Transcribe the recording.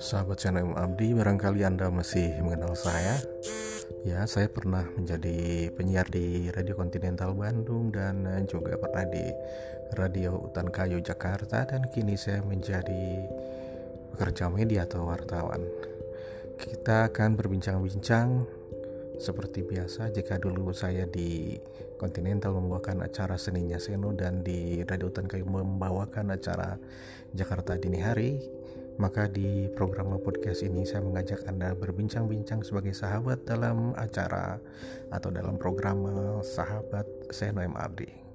Sahabat channel Abdi, barangkali Anda masih mengenal saya. Ya, saya pernah menjadi penyiar di Radio Continental Bandung dan juga pernah di Radio Hutan Kayu Jakarta dan kini saya menjadi pekerja media atau wartawan. Kita akan berbincang-bincang seperti biasa jika dulu saya di Continental membawakan acara seninya Seno dan di Radio Hutan Kayu membawakan acara Jakarta Dini Hari maka di program podcast ini saya mengajak Anda berbincang-bincang sebagai sahabat dalam acara atau dalam program Sahabat Seno M. Abdi.